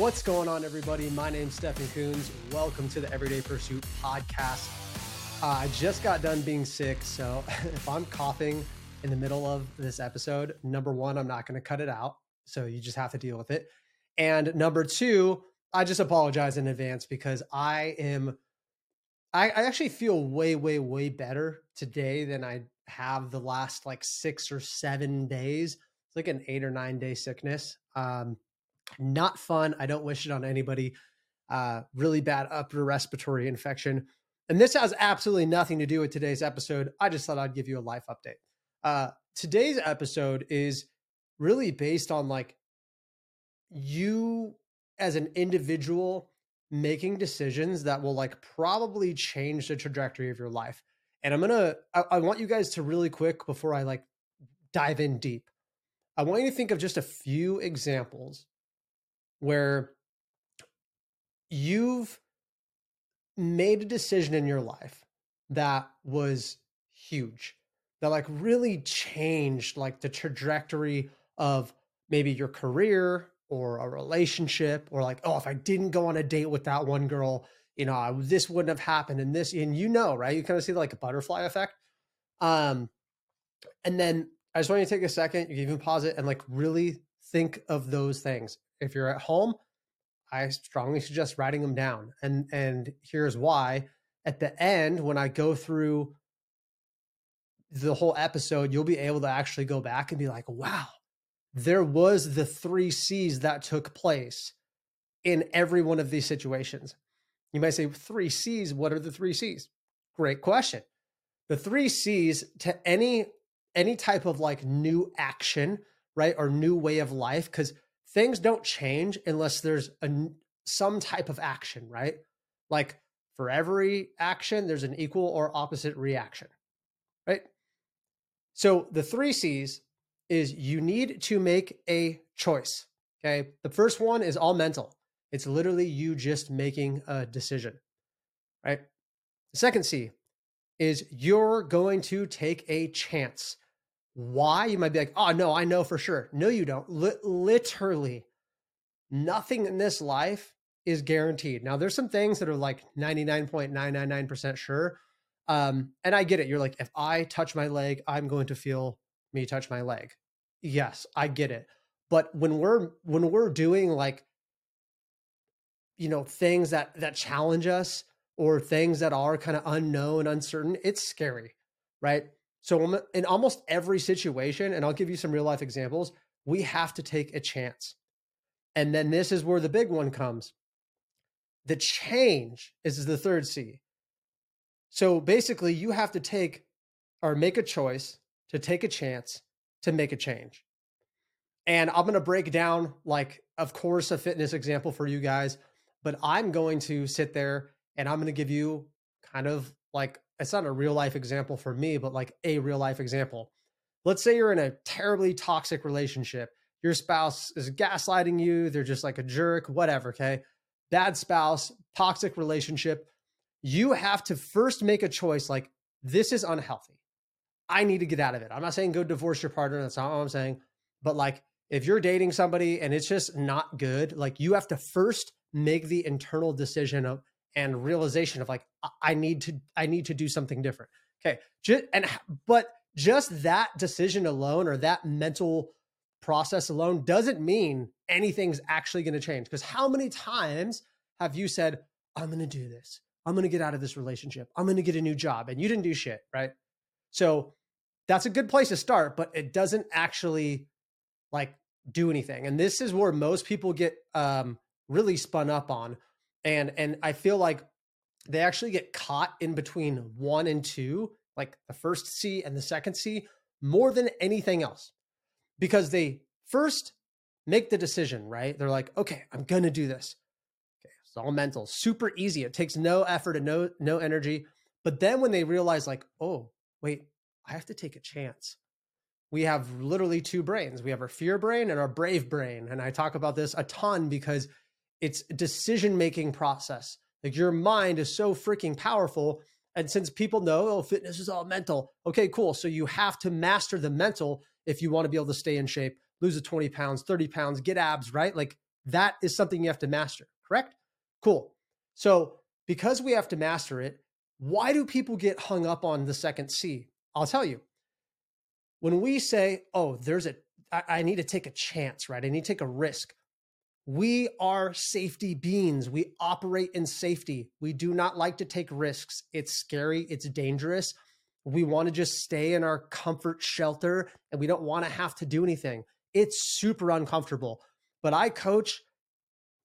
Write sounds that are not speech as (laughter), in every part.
What's going on, everybody? My name's Stefan Coons. Welcome to the Everyday Pursuit podcast. Uh, I just got done being sick, so (laughs) if I'm coughing in the middle of this episode, number one, I'm not going to cut it out. So you just have to deal with it. And number two, I just apologize in advance because I am, I, I actually feel way, way, way better today than I have the last like six or seven days. It's like an eight or nine day sickness. Um, not fun. I don't wish it on anybody. Uh, really bad upper respiratory infection. And this has absolutely nothing to do with today's episode. I just thought I'd give you a life update. Uh, today's episode is really based on like you as an individual making decisions that will like probably change the trajectory of your life. And I'm gonna, I, I want you guys to really quick before I like dive in deep. I want you to think of just a few examples where you've made a decision in your life that was huge that like really changed like the trajectory of maybe your career or a relationship or like oh if i didn't go on a date with that one girl you know I, this wouldn't have happened and this and you know right? You kind of see like a butterfly effect. Um and then i just want you to take a second you can even pause it and like really think of those things if you're at home i strongly suggest writing them down and and here's why at the end when i go through the whole episode, you'll be able to actually go back and be like, wow, there was the three C's that took place in every one of these situations. You might say, three C's, what are the three C's? Great question. The three C's to any any type of like new action, right? Or new way of life, because things don't change unless there's a some type of action, right? Like for every action, there's an equal or opposite reaction, right? So the three C's is you need to make a choice. Okay. The first one is all mental. It's literally you just making a decision. Right. The second C is you're going to take a chance. Why? You might be like, oh, no, I know for sure. No, you don't. L- literally, nothing in this life is guaranteed. Now, there's some things that are like 99.999% sure, um, and I get it. You're like, if I touch my leg, I'm going to feel me touch my leg. Yes, I get it. But when we're when we're doing like, you know, things that that challenge us or things that are kind of unknown, uncertain, it's scary, right? So in almost every situation, and I'll give you some real life examples, we have to take a chance. And then this is where the big one comes. The change is the third C. So basically, you have to take or make a choice to take a chance to make a change. And I'm going to break down, like, of course, a fitness example for you guys, but I'm going to sit there and I'm going to give you kind of like, it's not a real life example for me, but like a real life example. Let's say you're in a terribly toxic relationship. Your spouse is gaslighting you, they're just like a jerk, whatever. Okay. Bad spouse, toxic relationship you have to first make a choice like, this is unhealthy. I need to get out of it. I'm not saying go divorce your partner. That's not what I'm saying. But like, if you're dating somebody and it's just not good, like you have to first make the internal decision of and realization of like, I need to, I need to do something different. Okay. Just, and, but just that decision alone or that mental process alone doesn't mean anything's actually going to change. Because how many times have you said, I'm going to do this? I'm going to get out of this relationship. I'm going to get a new job. And you didn't do shit, right? So that's a good place to start, but it doesn't actually like do anything. And this is where most people get um, really spun up on. And and I feel like they actually get caught in between one and two, like the first C and the second C, more than anything else. Because they first make the decision, right? They're like, okay, I'm to do this. Okay, it's all mental, super easy. It takes no effort and no no energy. But then when they realize, like, oh, wait, I have to take a chance. We have literally two brains. We have our fear brain and our brave brain. And I talk about this a ton because it's decision making process. Like your mind is so freaking powerful. And since people know, oh, fitness is all mental. Okay, cool. So you have to master the mental if you want to be able to stay in shape, lose the 20 pounds, 30 pounds, get abs, right? Like That is something you have to master, correct? Cool. So, because we have to master it, why do people get hung up on the second C? I'll tell you. When we say, oh, there's a, I, I need to take a chance, right? I need to take a risk. We are safety beings. We operate in safety. We do not like to take risks. It's scary, it's dangerous. We want to just stay in our comfort shelter and we don't want to have to do anything. It's super uncomfortable. But I coach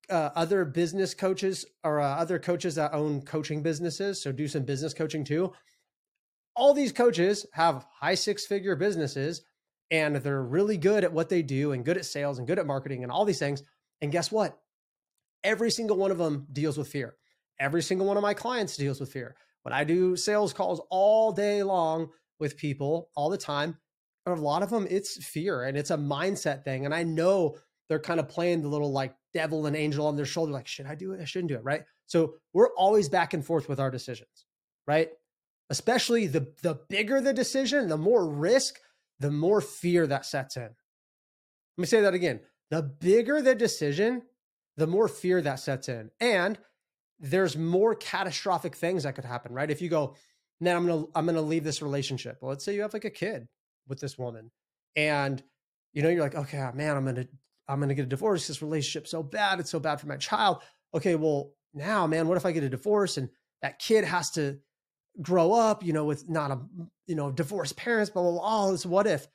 uh, other business coaches or uh, other coaches that own coaching businesses, so do some business coaching too. All these coaches have high six figure businesses and they're really good at what they do and good at sales and good at marketing and all these things. And guess what? Every single one of them deals with fear. Every single one of my clients deals with fear. When I do sales calls all day long with people all the time, a lot of them it's fear and it's a mindset thing. And I know they're kind of playing the little like devil and angel on their shoulder, like, should I do it? I shouldn't do it. Right. So we're always back and forth with our decisions, right? Especially the the bigger the decision, the more risk, the more fear that sets in. Let me say that again. The bigger the decision, the more fear that sets in. And there's more catastrophic things that could happen, right? If you go, now I'm gonna I'm gonna leave this relationship. Well, let's say you have like a kid with this woman, and you know you're like, okay, oh, man, I'm gonna I'm gonna get a divorce. This relationship so bad. It's so bad for my child. Okay, well now, man, what if I get a divorce and that kid has to grow up, you know, with not a you know divorced parents, blah blah blah. All this what if?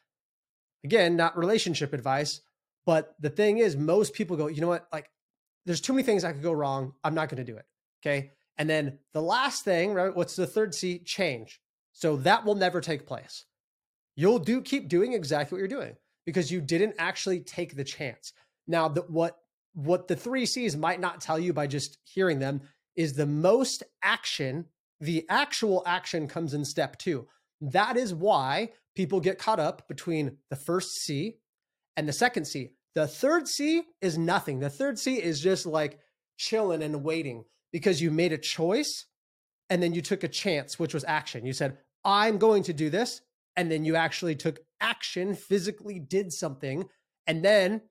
Again, not relationship advice, but the thing is, most people go, you know what, like there's too many things I could go wrong. I'm not going to do it. Okay. And then the last thing, right? What's the third C? Change. So that will never take place. You'll do keep doing exactly what you're doing because you didn't actually take the chance. Now, the, what what the three C's might not tell you by just hearing them is the most action. The actual action comes in step two. That is why people get caught up between the first C and the second C. The third C is nothing. The third C is just like chilling and waiting because you made a choice and then you took a chance, which was action. You said, I'm going to do this. And then you actually took action, physically did something, and then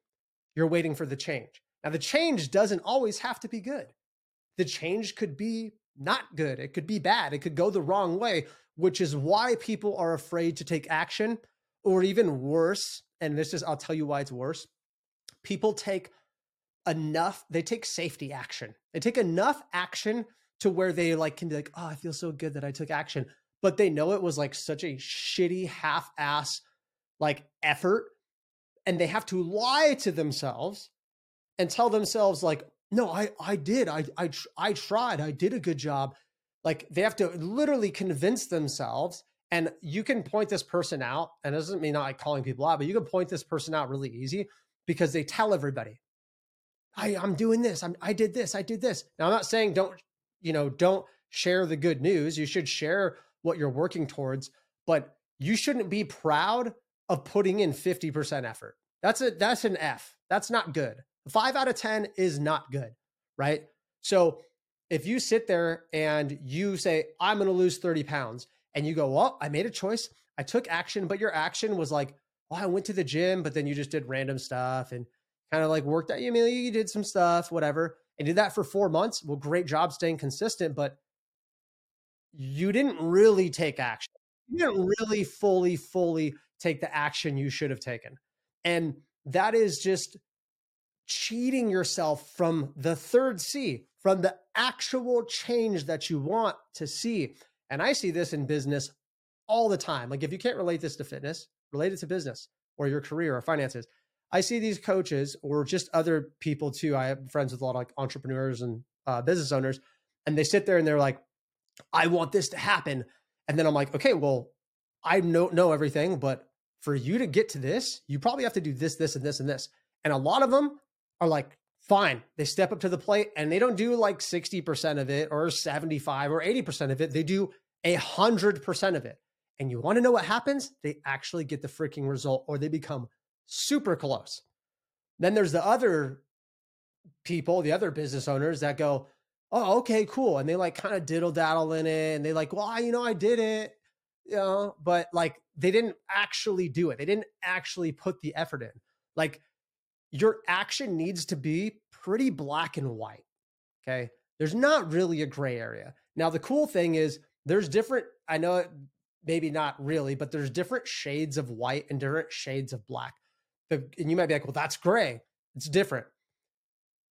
you're waiting for the change. Now, the change doesn't always have to be good. The change could be not good. It could be bad. It could go the wrong way, which is why people are afraid to take action, or even worse. And this is, I'll tell you why it's worse. People take enough, they take safety action. They take enough action to where they like can be like, oh, I feel so good that I took action. But they know it was like such a shitty half-ass like effort. And they have to lie to themselves and tell themselves, like, no, I I did. I I I tried. I did a good job. Like they have to literally convince themselves. And you can point this person out, and it doesn't mean not like calling people out, but you can point this person out really easy because they tell everybody, I, I'm doing this. I'm, I did this. I did this. Now, I'm not saying don't, you know, don't share the good news. You should share what you're working towards, but you shouldn't be proud of putting in 50% effort. That's a, that's an F. That's not good. Five out of 10 is not good. Right. So if you sit there and you say, I'm going to lose 30 pounds and you go, well, I made a choice. I took action, but your action was like, well, I went to the gym, but then you just did random stuff and kind of like worked out. You mean you did some stuff, whatever, and did that for four months. Well, great job staying consistent, but you didn't really take action. You didn't really fully, fully take the action you should have taken. And that is just cheating yourself from the third C, from the actual change that you want to see. And I see this in business all the time. Like if you can't relate this to fitness, relate it to business or your career or finances. I see these coaches or just other people too. I have friends with a lot of like entrepreneurs and uh, business owners, and they sit there and they're like, "I want this to happen," and then I'm like, "Okay, well, I know know everything, but for you to get to this, you probably have to do this, this, and this, and this." And a lot of them are like, "Fine," they step up to the plate and they don't do like sixty percent of it or seventy five or eighty percent of it. They do a hundred percent of it. And you want to know what happens? They actually get the freaking result, or they become super close. Then there's the other people, the other business owners that go, oh, okay, cool. And they like kind of diddle daddle in it. And they like, well, you know, I did it, you know, but like they didn't actually do it. They didn't actually put the effort in. Like your action needs to be pretty black and white. Okay. There's not really a gray area. Now, the cool thing is there's different, I know maybe not really, but there's different shades of white and different shades of black. and you might be like, well, that's gray. It's different.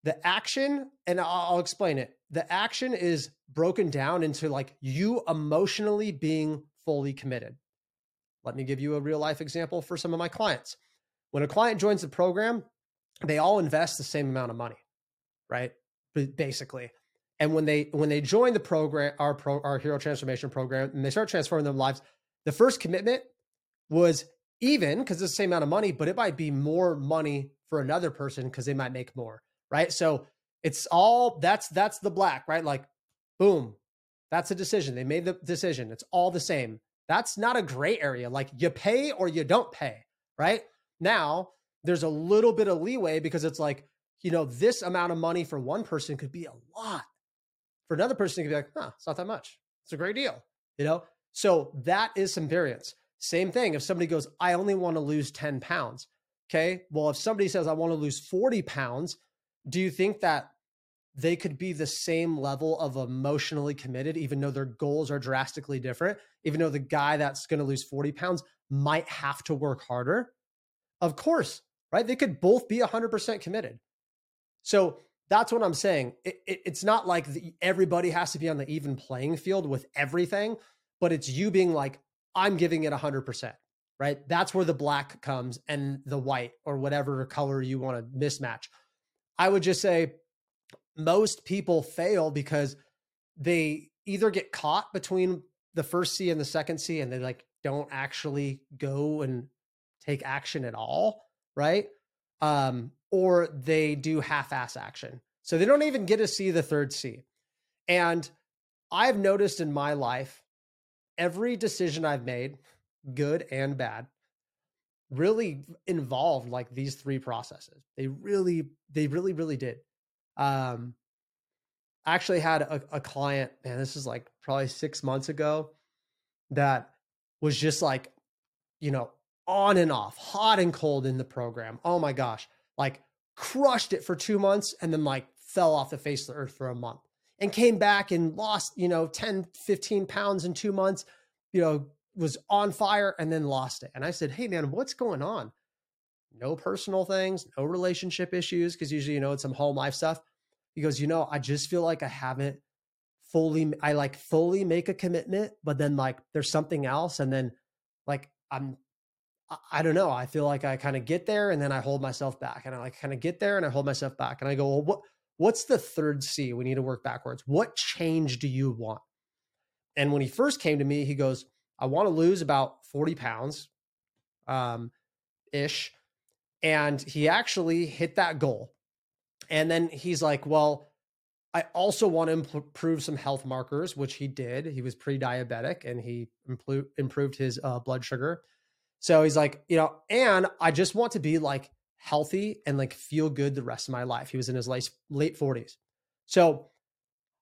The action, and I'll explain it. The action is broken down into like you emotionally being fully committed. Let me give you a real life example for some of my clients. When a client joins the program, they all invest the same amount of money, right? Basically. And when they when they join the program, our pro, our hero transformation program, and they start transforming their lives, the first commitment was even because it's the same amount of money, but it might be more money for another person because they might make more, right? So it's all that's that's the black, right? Like, boom, that's a decision. They made the decision. It's all the same. That's not a gray area. Like you pay or you don't pay, right? Now there's a little bit of leeway because it's like, you know, this amount of money for one person could be a lot. For another person, it could be like, huh, it's not that much. It's a great deal, you know? So that is some variance. Same thing. If somebody goes, I only want to lose 10 pounds. Okay. Well, if somebody says, I want to lose 40 pounds, do you think that they could be the same level of emotionally committed, even though their goals are drastically different? Even though the guy that's going to lose 40 pounds might have to work harder? Of course, right? They could both be 100% committed. So that's what I'm saying. It, it, it's not like the, everybody has to be on the even playing field with everything, but it's you being like, I'm giving it 100%, right? That's where the black comes and the white or whatever color you want to mismatch. I would just say most people fail because they either get caught between the first C and the second C and they like don't actually go and take action at all, right? Um, or they do half-ass action. So they don't even get to see the third C. And I've noticed in my life, every decision I've made, good and bad, really involved like these three processes. They really, they really, really did. Um, I actually had a, a client, man, this is like probably six months ago, that was just like, you know, on and off, hot and cold in the program. Oh my gosh like crushed it for two months and then like fell off the face of the earth for a month and came back and lost, you know, 10, 15 pounds in two months, you know, was on fire and then lost it. And I said, Hey man, what's going on? No personal things, no relationship issues. Cause usually, you know, it's some home life stuff. He goes, you know, I just feel like I haven't fully, I like fully make a commitment, but then like there's something else. And then like I'm I don't know. I feel like I kind of get there and then I hold myself back, and I like kind of get there and I hold myself back, and I go, well, what what's the third C? We need to work backwards. What change do you want? And when he first came to me, he goes, I want to lose about forty pounds, um, ish, and he actually hit that goal. And then he's like, well. I also want to improve some health markers, which he did. He was pre-diabetic and he improved his uh, blood sugar so he's like, you know, and I just want to be like healthy and like feel good the rest of my life. He was in his late late 40s. So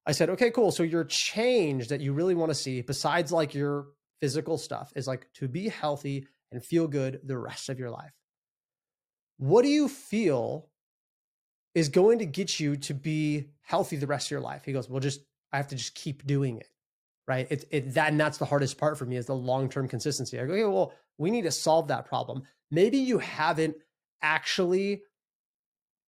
I said, okay, cool. So your change that you really want to see, besides like your physical stuff, is like to be healthy and feel good the rest of your life. What do you feel is going to get you to be healthy the rest of your life? He goes, well, just I have to just keep doing it. Right. It's it that and that's the hardest part for me is the long-term consistency. I go, okay, well, we need to solve that problem. Maybe you haven't actually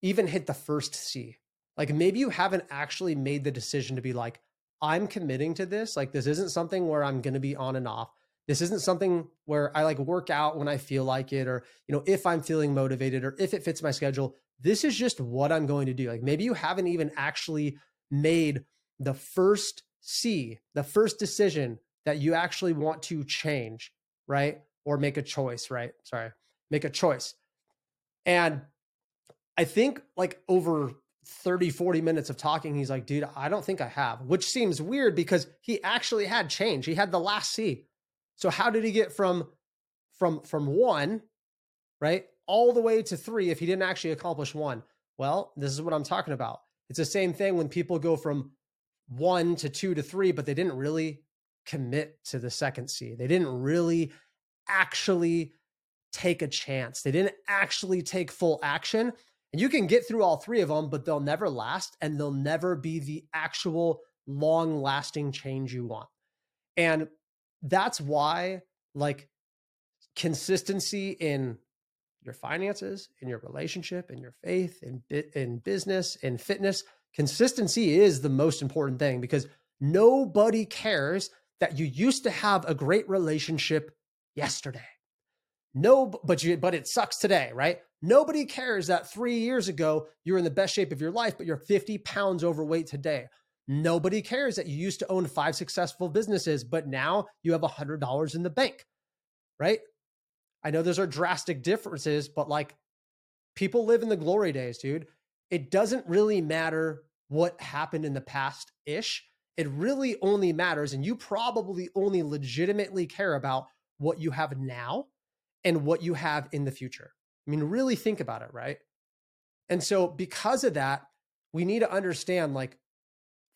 even hit the first C. Like maybe you haven't actually made the decision to be like, I'm committing to this. Like this isn't something where I'm going to be on and off. This isn't something where I like work out when I feel like it or, you know, if I'm feeling motivated or if it fits my schedule. This is just what I'm going to do. Like maybe you haven't even actually made the first C, the first decision that you actually want to change, right? or make a choice, right? Sorry, make a choice. And I think like over 30, 40 minutes of talking, he's like, dude, I don't think I have, which seems weird because he actually had change. He had the last C. So how did he get from from from one, right, all the way to three if he didn't actually accomplish one? Well, this is what I'm talking about. It's the same thing when people go from one to two to three, but they didn't really commit to the second C. They didn't really actually take a chance. They didn't actually take full action. And you can get through all three of them, but they'll never last and they'll never be the actual long lasting change you want. And that's why, like, consistency in your finances, in your relationship, in your faith, in, in business, in fitness, consistency is the most important thing because nobody cares that you used to have a great relationship yesterday. No, but you, but it sucks today, right? Nobody cares that three years ago you were in the best shape of your life, but you're 50 pounds overweight today. Nobody cares that you used to own five successful businesses, but now you have $100 in the bank, right? I know those are drastic differences, but like people live in the glory days, dude. It doesn't really matter what happened in the past ish. It really only matters, and you probably only legitimately care about what you have now and what you have in the future. I mean, really think about it, right? And so, because of that, we need to understand like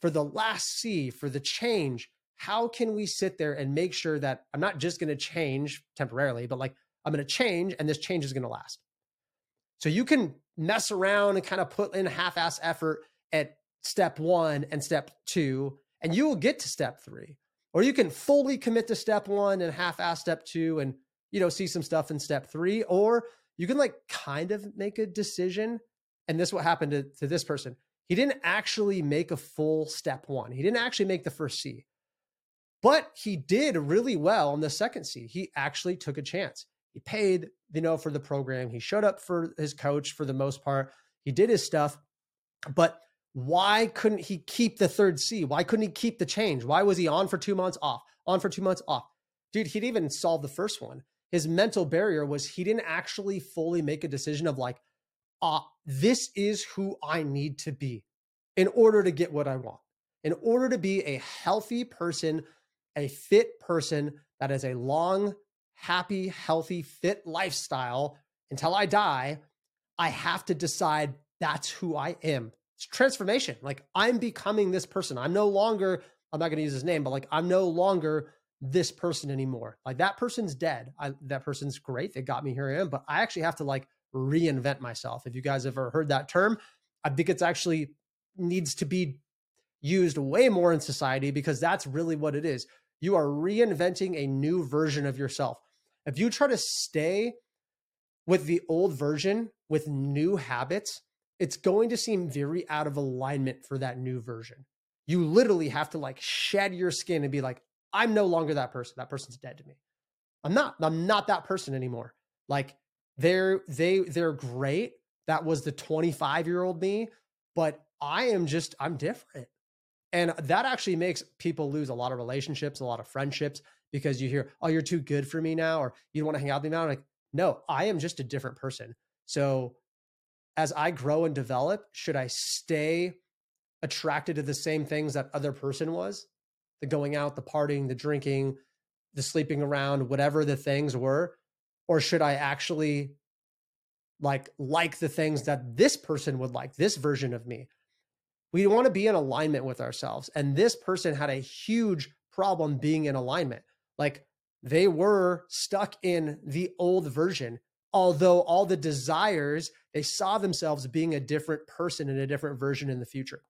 for the last C, for the change, how can we sit there and make sure that I'm not just going to change temporarily, but like I'm going to change and this change is going to last. So you can mess around and kind of put in half ass effort at step one and step two, and you will get to step three. Or you can fully commit to step one and half ass step two and, you know, see some stuff in step three. Or you can like kind of make a decision. And this what happened to, to this person. He didn't actually make a full step one. He didn't actually make the first C. But he did really well on the second C. He actually took a chance. He paid, you know, for the program. He showed up for his coach for the most part. He did his stuff. But why couldn't he keep the third C? Why couldn't he keep the change? Why was he on for two months off? On for two months off? Dude, he'd even solve the first one. His mental barrier was he didn't actually fully make a decision of like, uh, this is who I need to be in order to get what I want. In order to be a healthy person, a fit person that is a long, happy, healthy, fit lifestyle until I die, I have to decide that's who I am. It's transformation. Like I'm becoming this person. I'm no longer, I'm not going to use his name, but like I'm no longer this person anymore. Like that person's dead. I, that person's great. They got me here I am, but I actually have to like reinvent myself. If you guys ever heard that term, I think it's actually needs to be used way more in society because that's really what it is. You are reinventing a new version of yourself. If you try to stay with the old version with new habits, it's going to seem very out of alignment for that new version. You literally have to like shed your skin and be like, I'm no longer that person. That person's dead to me. I'm not. I'm not that person anymore. Like they're they they're great. That was the 25 year old me, but I am just I'm different. And that actually makes people lose a lot of relationships, a lot of friendships because you hear, "Oh, you're too good for me now," or "You don't want to hang out with me now." I'm like, no, I am just a different person. So, as I grow and develop, should I stay attracted to the same things that other person was? The going out, the partying, the drinking, the sleeping around, whatever the things were, or should I actually like like the things that this person would like, this version of me? We want to be in alignment with ourselves. And this person had a huge problem being in alignment. Like they were stuck in the old version, although all the desires, they saw themselves being a different person in a different version in the future.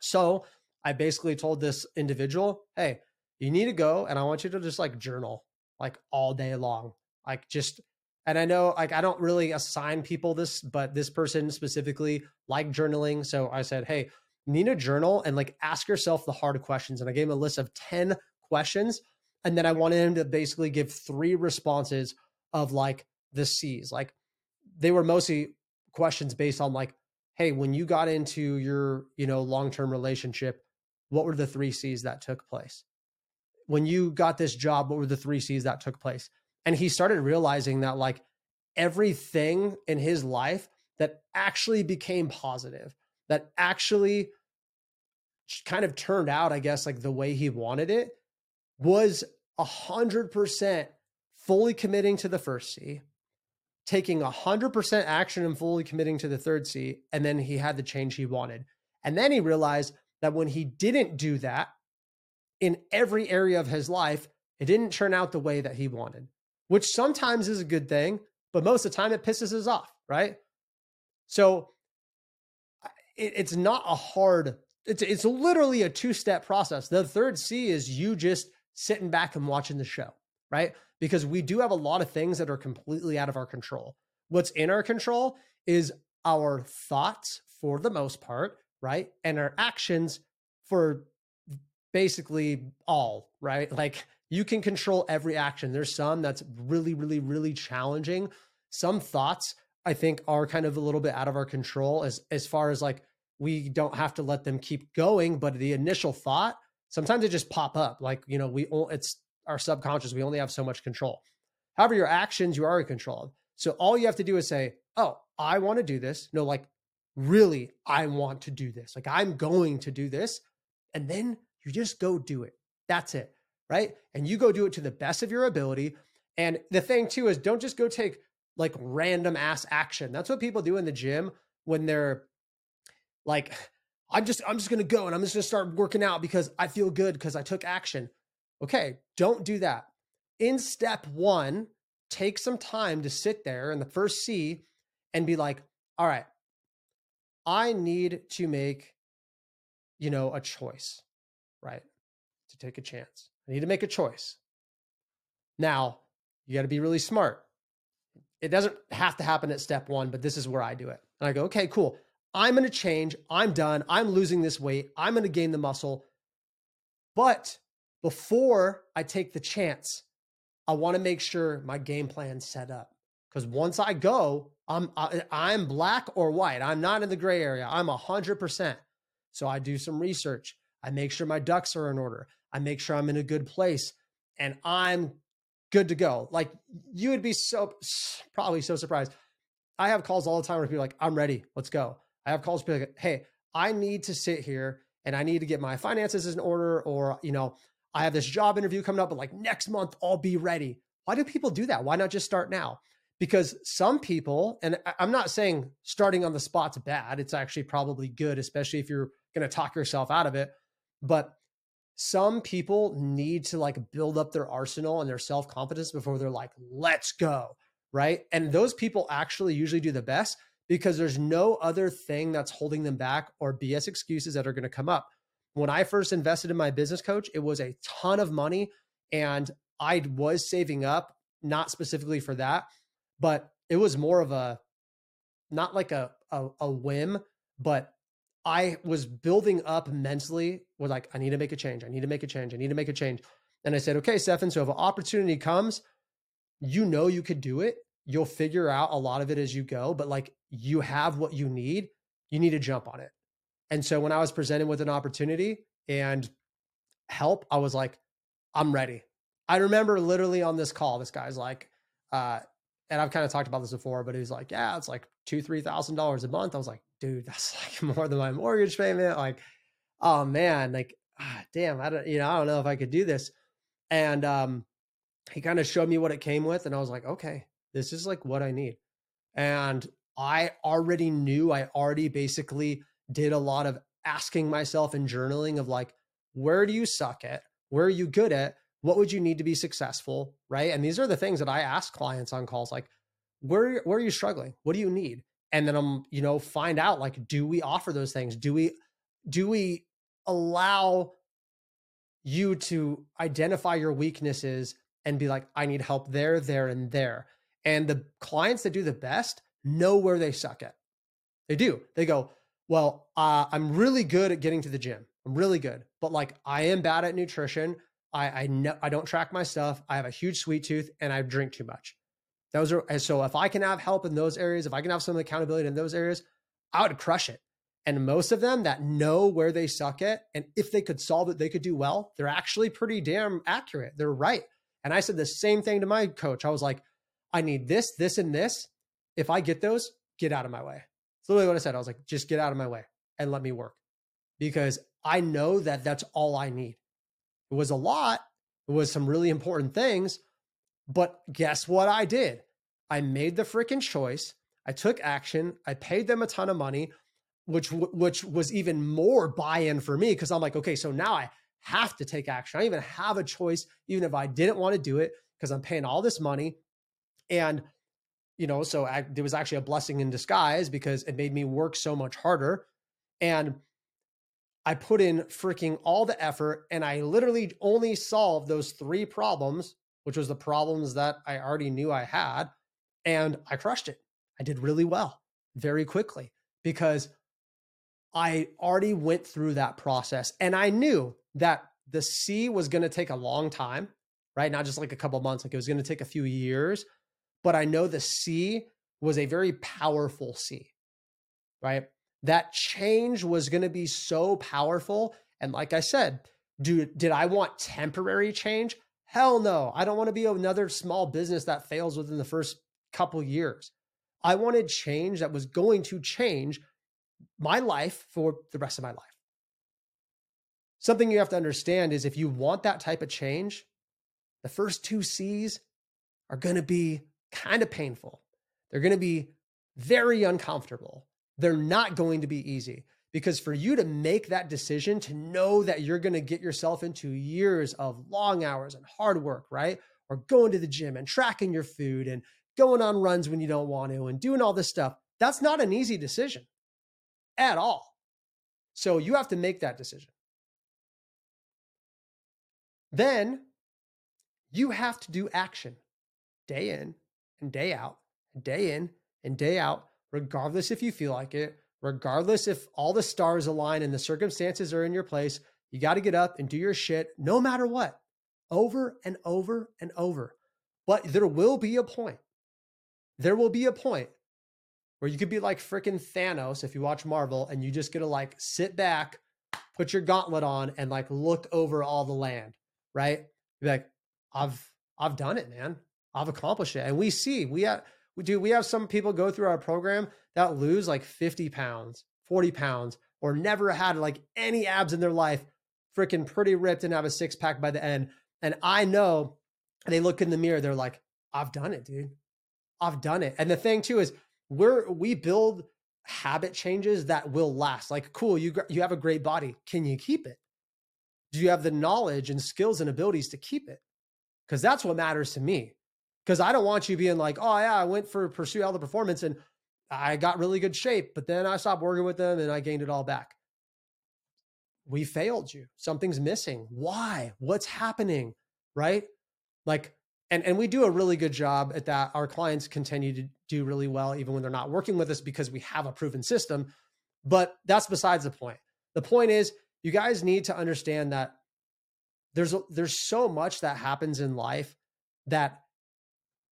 So I basically told this individual, hey, you need to go and I want you to just like journal like all day long. Like just and I know like I don't really assign people this, but this person specifically like journaling. So I said, hey, need a journal and like ask yourself the hard questions. And I gave him a list of 10 questions. And then I wanted him to basically give three responses of like the C's. Like they were mostly questions based on like, hey, when you got into your, you know, long-term relationship, what were the three C's that took place? When you got this job, what were the three C's that took place? And he started realizing that like everything in his life that actually became positive that actually kind of turned out, I guess, like the way he wanted it was a hundred percent fully committing to the first C, taking a hundred percent action and fully committing to the third C, and then he had the change he wanted. And then he realized that when he didn't do that in every area of his life, it didn't turn out the way that he wanted, which sometimes is a good thing, but most of the time it pisses us off, right? So it, it's not a hard it's it's literally a two-step process. The third C is you just sitting back and watching the show, right? Because we do have a lot of things that are completely out of our control. What's in our control is our thoughts for the most part, right? And our actions for basically all, right? (laughs) Like you can control every action. There's some that's really, really, really challenging. Some thoughts I think are kind of a little bit out of our control as as far as like we don't have to let them keep going, but the initial thought sometimes it just pop up. Like you know, we it's our subconscious. We only have so much control. However, your actions you are in control of. So all you have to do is say, "Oh, I want to do this." No, like really, I want to do this. Like I'm going to do this, and then you just go do it. That's it right? And you go do it to the best of your ability. And the thing too is don't just go take like random ass action. That's what people do in the gym when they're like, I'm just I'm just gonna go and I'm just gonna start working out because I feel good because I took action. Okay, don't do that. In step one, take some time to sit there in the first C and be like, all right, I need to make, you know, a choice, right? To take a chance. I need to make a choice. Now, you got to be really smart. It doesn't have to happen at step one, but this is where I do it. And I go, okay, cool. I'm going to change. I'm done. I'm losing this weight. I'm going to gain the muscle. But before I take the chance, I want to make sure my game plan's set up. Because once I go, I'm I, I'm black or white. I'm not in the gray area. I'm hundred percent. So I do some research. I make sure my ducks are in order. I make sure I'm in a good place and I'm good to go. Like you would be so probably so surprised. I have calls all the time where people like, I'm ready, let's go. I have calls people like, hey, I need to sit here and I need to get my finances in order, or you know, I have this job interview coming up, but like next month I'll be ready. Why do people do that? Why not just start now? Because some people, and I'm not saying starting on the spot's bad. It's actually probably good, especially if you're going to talk yourself out of it. But some people need to like build up their arsenal and their self confidence before they're like, let's go. Right. And those people actually usually do the best because there's no other thing that's holding them back or BS excuses that are going to come up. When I first invested in my business coach, it was a ton of money and I was saving up, not specifically for that, but it was more of a, not like a, a, a whim, but I was building up mentally with like, I need to make a change. I need to make a change. I need to make a change. And I said, okay, Stefan, so if an opportunity comes, you know you could do it. You'll figure out a lot of it as you go, but like you have what you need, you need to jump on it. And so when I was presented with an opportunity and help, I was like, I'm ready. I remember literally on this call, this guy's like, uh, and I've kind of talked about this before, but he's like, yeah, it's like two, three thousand dollars a month. I was like, dude, (laughs) that's like more than my mortgage payment. Like, oh man, like, ah, damn, I don't, you know, I don't know if I could do this. And um, he kind of showed me what it came with, and I was like, okay, this is like what I need. And I already knew, I already basically did a lot of asking myself and journaling of like, where do you suck at? Where are you good at? What would you need to be successful? Right. And these are the things that I ask clients on calls like, where, where are you struggling? What do you need? And then I'm, you know, find out like, do we offer those things? Do we, do we allow you to identify your weaknesses and be like, I need help there, there, and there. And the clients that do the best know where they suck at. They do. They go, well, uh, I'm really good at getting to the gym. I'm really good, but like I am bad at nutrition. I I know I don't track my stuff. I have a huge sweet tooth and I drink too much. Those are so if I can have help in those areas, if I can have some accountability in those areas, I would crush it. And most of them that know where they suck at, and if they could solve it, they could do well. They're actually pretty damn accurate. They're right. And I said the same thing to my coach. I was like, I need this, this, and this. If I get those, get out of my way. That's literally what I said. I was like, just get out of my way and let me work because I know that that's all I need. It was a lot. It was some really important things. But guess what I did? I made the freaking choice. I took action. I paid them a ton of money, which which was even more buy-in for me because I'm like, okay, so now I have to take action. I even have a choice, even if I didn't want to do it, because I'm paying all this money. And you know, so I, it was actually a blessing in disguise because it made me work so much harder. And I put in freaking all the effort and I literally only solved those three problems, which was the problems that I already knew I had. And I crushed it. I did really well very quickly because I already went through that process and I knew that the C was going to take a long time, right? Not just like a couple months, like it was going to take a few years. But I know the C was a very powerful C, right? That change was going to be so powerful. And like I said, do, did I want temporary change? Hell no. I don't want to be another small business that fails within the first couple years. I wanted change that was going to change my life for the rest of my life. Something you have to understand is if you want that type of change, the first two C's are going to be kind of painful. They're going to be very uncomfortable. They're not going to be easy because for you to make that decision to know that you're going to get yourself into years of long hours and hard work, right? Or going to the gym and tracking your food and going on runs when you don't want to and doing all this stuff, that's not an easy decision at all. So you have to make that decision. Then you have to do action day in and day out, day in and day out, regardless if you feel like it, regardless if all the stars align and the circumstances are in your place. You got to get up and do your shit no matter what, over and over and over. But there will be a point. There will be a point where you could be like freaking Thanos if you watch Marvel and you just get to like sit back, put your gauntlet on, and like look over all the land right? Be like, I've I've done it, man. I've accomplished it. And we see we have we do we have some people go through our program that lose like 50 pounds, 40 pounds, or never had like any abs in their life, freaking pretty ripped and have a six pack by the end. And I know they look in the mirror, they're like, I've done it, dude. I've done it. And the thing too is we're we build habit changes that will last. Like, cool, you you have a great body. Can you keep it? do you have the knowledge and skills and abilities to keep it? Because that's what matters to me. Because I don't want you being like, oh yeah, I went for pursue all the performance and I got really good shape, but then I stopped working with them and I gained it all back. We failed you. Something's missing. Why? What's happening? Right? Like, and and we do a really good job at that. Our clients continue to do really well, even when they're not working with us, because we have a proven system. But that's besides the point. The point is you guys need to understand that there's there's so much that happens in life that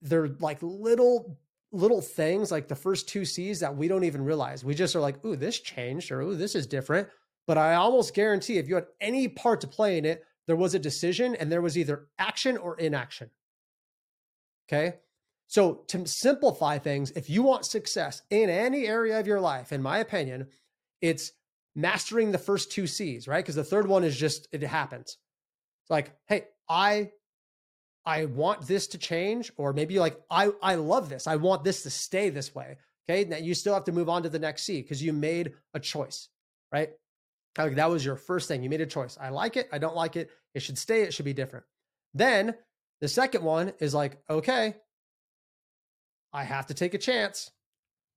they're like little little things like the first two C's that we don't even realize. We just are like, ooh, this changed or ooh, this is different. But I almost guarantee if you had any part to play in it, there was a decision and there was either action or inaction. Okay. So to simplify things, if you want success in any area of your life, in my opinion, it's mastering the first two C's, right? Because the third one is just it happens. It's like, hey, I I want this to change, or maybe like I I love this. I want this to stay this way. Okay. Now you still have to move on to the next C because you made a choice, right? Like that was your first thing. You made a choice. I like it. I don't like it. It should stay. It should be different. Then the second one is like, okay, I have to take a chance.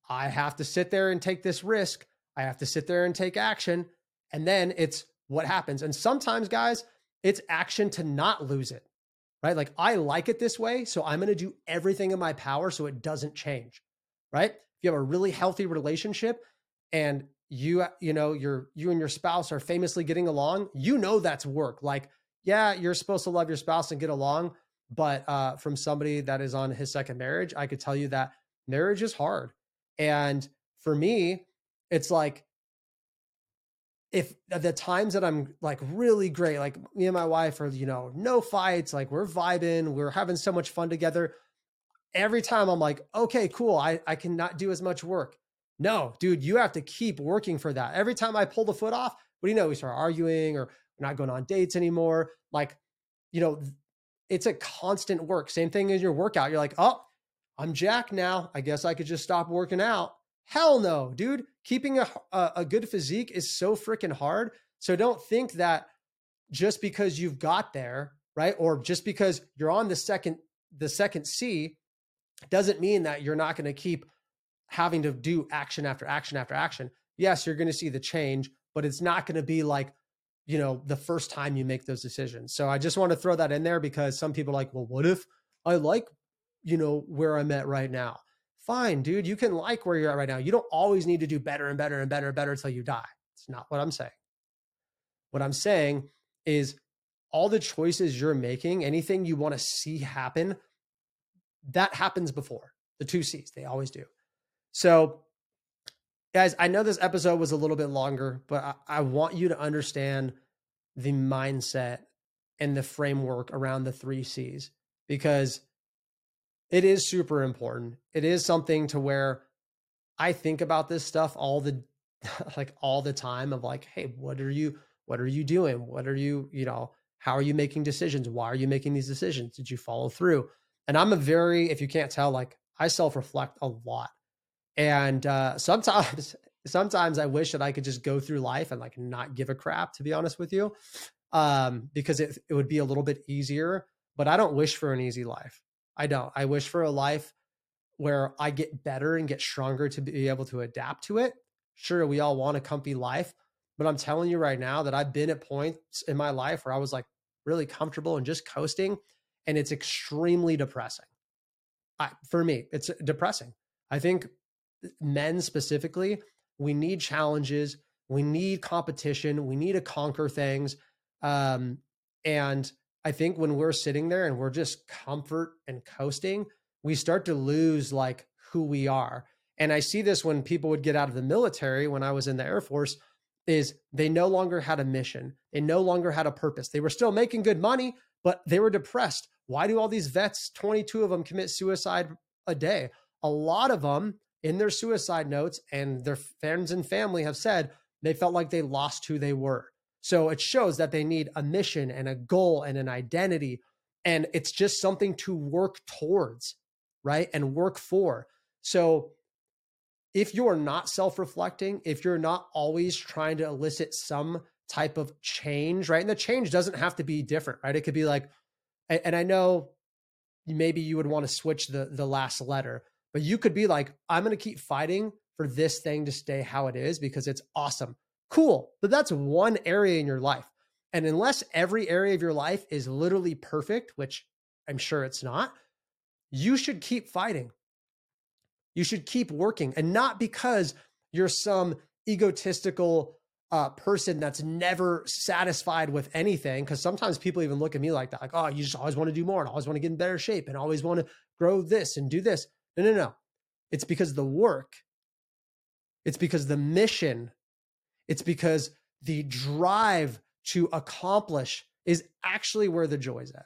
I have to sit there and take this risk. I have to sit there and take action. And then it's what happens. And sometimes, guys, it's action to not lose it, right? Like I like it this way. So I'm going to do everything in my power so it doesn't change, right? If you have a really healthy relationship and you, you know, you're, you and your spouse are famously getting along, you know, that's work. Like, yeah, you're supposed to love your spouse and get along. But uh, from somebody that is on his second marriage, I could tell you that marriage is hard. And for me, it's like if the times that I'm like really great, like me and my wife are, you know, no fights, like we're vibing, we're having so much fun together. Every time I'm like, okay, cool, I, I cannot do as much work. No, dude, you have to keep working for that. Every time I pull the foot off, what do you know? We start arguing or we're not going on dates anymore. Like, you know, it's a constant work. Same thing as your workout. You're like, oh, I'm Jack now. I guess I could just stop working out. Hell no, dude. Keeping a, a, a good physique is so freaking hard. So don't think that just because you've got there, right? Or just because you're on the second the second C doesn't mean that you're not going to keep having to do action after action after action, yes, you're going to see the change, but it's not going to be like, you know, the first time you make those decisions. So I just want to throw that in there because some people are like, well, what if I like, you know, where I'm at right now? Fine, dude, you can like where you're at right now. You don't always need to do better and better and better and better until you die. It's not what I'm saying. What I'm saying is all the choices you're making, anything you want to see happen, that happens before the two C's. They always do. So, guys, I know this episode was a little bit longer, but I, I want you to understand the mindset and the framework around the three C's because it is super important. It is something to where I think about this stuff all the (laughs) like all the time of like, hey, what are you what are you doing? What are you, you know, how are you making decisions? Why are you making these decisions? Did you follow through? And I'm a very, if you can't tell, like I self-reflect a lot. And uh (laughs) sometimes sometimes I wish that I could just go through life and like not give a crap, to be honest with you. Um, because it, it would be a little bit easier, but I don't wish for an easy life. I don't. I wish for a life where I get better and get stronger to be able to adapt to it. Sure, we all want a comfy life, but I'm telling you right now that I've been at points in my life where I was like really comfortable and just coasting, and it's extremely depressing. I, for me, it's depressing. I think men specifically, we need challenges, we need competition, we need to conquer things. Um, and I think when we're sitting there and we're just comfort and coasting, we start to lose like who we are. And I see this when people would get out of the military when I was in the Air Force is they no longer had a mission. They no longer had a purpose. They were still making good money, but they were depressed. Why do all these vets, 22 of them commit suicide a day? A lot of them in their suicide notes and their friends and family have said they felt like they lost who they were. So it shows that they need a mission and a goal and an identity. And it's just something to work towards, right? And work for. So if you're not self reflecting, if you're not always trying to elicit some type of change, right? And the change doesn't have to be different, right? It could be like, and I know maybe you would want to switch the the last letter, but you could be like, I'm going to keep fighting for this thing to stay how it is because it's awesome. Cool. But that's one area in your life. And unless every area of your life is literally perfect, which I'm sure it's not, you should keep fighting. You should keep working and not because you're some egotistical uh, person that's never satisfied with anything. Because sometimes people even look at me like that, like, oh, you just always want to do more and always want to get in better shape and always want to grow this and do this. No, no, no. It's because the work, it's because the mission it's because the drive to accomplish is actually where the joy is at.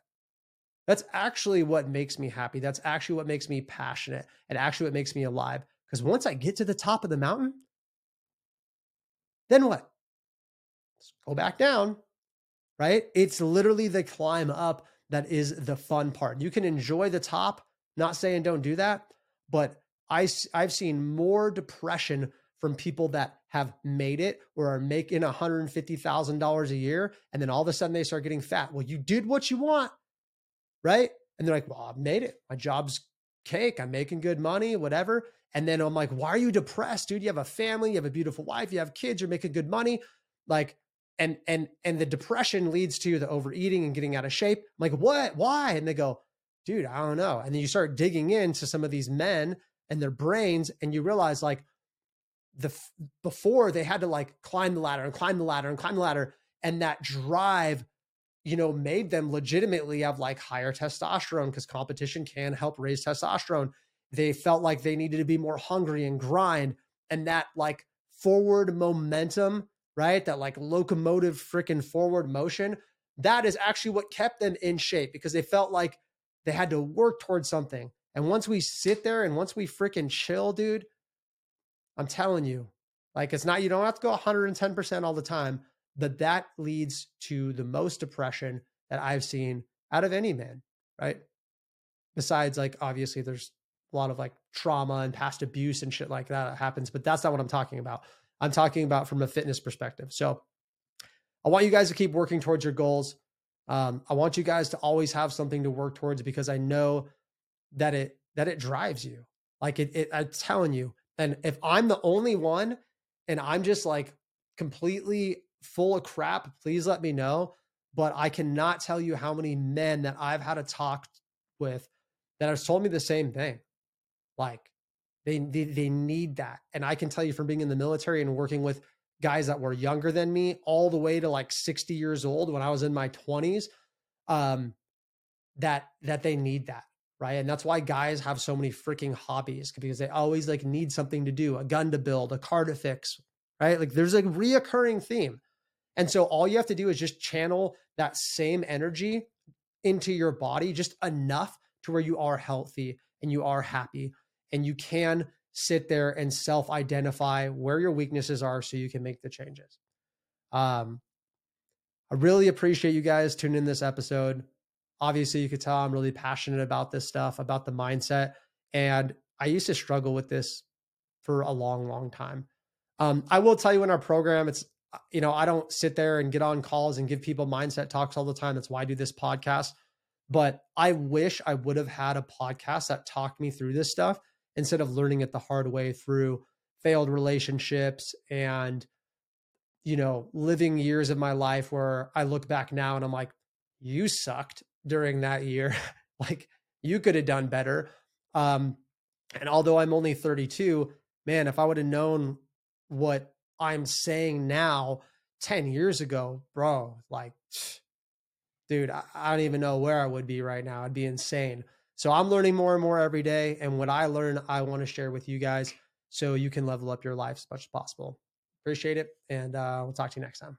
That's actually what makes me happy. That's actually what makes me passionate and actually what makes me alive. Because once I get to the top of the mountain, then what? Let's go back down, right? It's literally the climb up that is the fun part. You can enjoy the top, not saying don't do that, but I, I've seen more depression from people that have made it or are making $150,000 a year. And then all of a sudden they start getting fat. Well, you did what you want, right? And they're like, well, I've made it. My job's cake. I'm making good money, whatever. And then I'm like, why are you depressed, dude? You have a family, you have a beautiful wife, you have kids, you're making good money. Like, and and and the depression leads to the overeating and getting out of shape. I'm like, what? Why? And they go, dude, I don't know. And then you start digging into some of these men and their brains, and you realize, like, the before they had to like climb the ladder and climb the ladder and climb the ladder and that drive you know made them legitimately have like higher testosterone because competition can help raise testosterone. They felt like they needed to be more hungry and grind and that like forward momentum right that like locomotive freaking forward motion that is actually what kept them in shape because they felt like they had to work towards something. And once we sit there and once we freaking chill dude I'm telling you, like it's not, you don't have to go 110% all the time, but that leads to the most depression that I've seen out of any man, right? Besides, like, obviously, there's a lot of like trauma and past abuse and shit like that happens, but that's not what I'm talking about. I'm talking about from a fitness perspective. So I want you guys to keep working towards your goals. Um, I want you guys to always have something to work towards because I know that it that it drives you. Like it, it I'm telling you, And if I'm the only one and I'm just like completely full of crap, please let me know. But I cannot tell you how many men that I've had a talk with that have told me the same thing. Like they, they, they need that. And I can tell you from being in the military and working with guys that were younger than me, all the way to like 60 years old when I was in my 20s, um, that that they need that right? And that's why guys have so many freaking hobbies because they always like need something to do, a gun to build, a car to fix, right? Like there's a reoccurring theme. And so all you have to do is just channel that same energy into your body just enough to where you are healthy and you are happy and you can sit there and self identify where your weaknesses are so you can make the changes. Um, I really appreciate you guys tuning in this episode. Obviously, you could tell I'm really passionate about this stuff, about the mindset. And I used to struggle with this for a long, long time. Um, I will tell you in our program, it's, uh, you know, I don't sit there and get on calls and give people mindset talks all the time. That's why I do this podcast. But I wish I would have had a podcast that talked me through this stuff instead of learning it the hard way through failed relationships and, you know, living years of my life where I look back now and I'm like, you sucked during that year. (laughs) like you could have done better. Um, and although I'm only 32, man, if I would have known what I'm saying now 10 years ago, bro, like, (sniffs) dude, I, I don't even know where I would be right now. I'd be insane. So I'm learning more and more every day. And what I learn, I want to share with you guys so you can level up your life as much as possible. Appreciate it. And uh, we'll talk to you next time.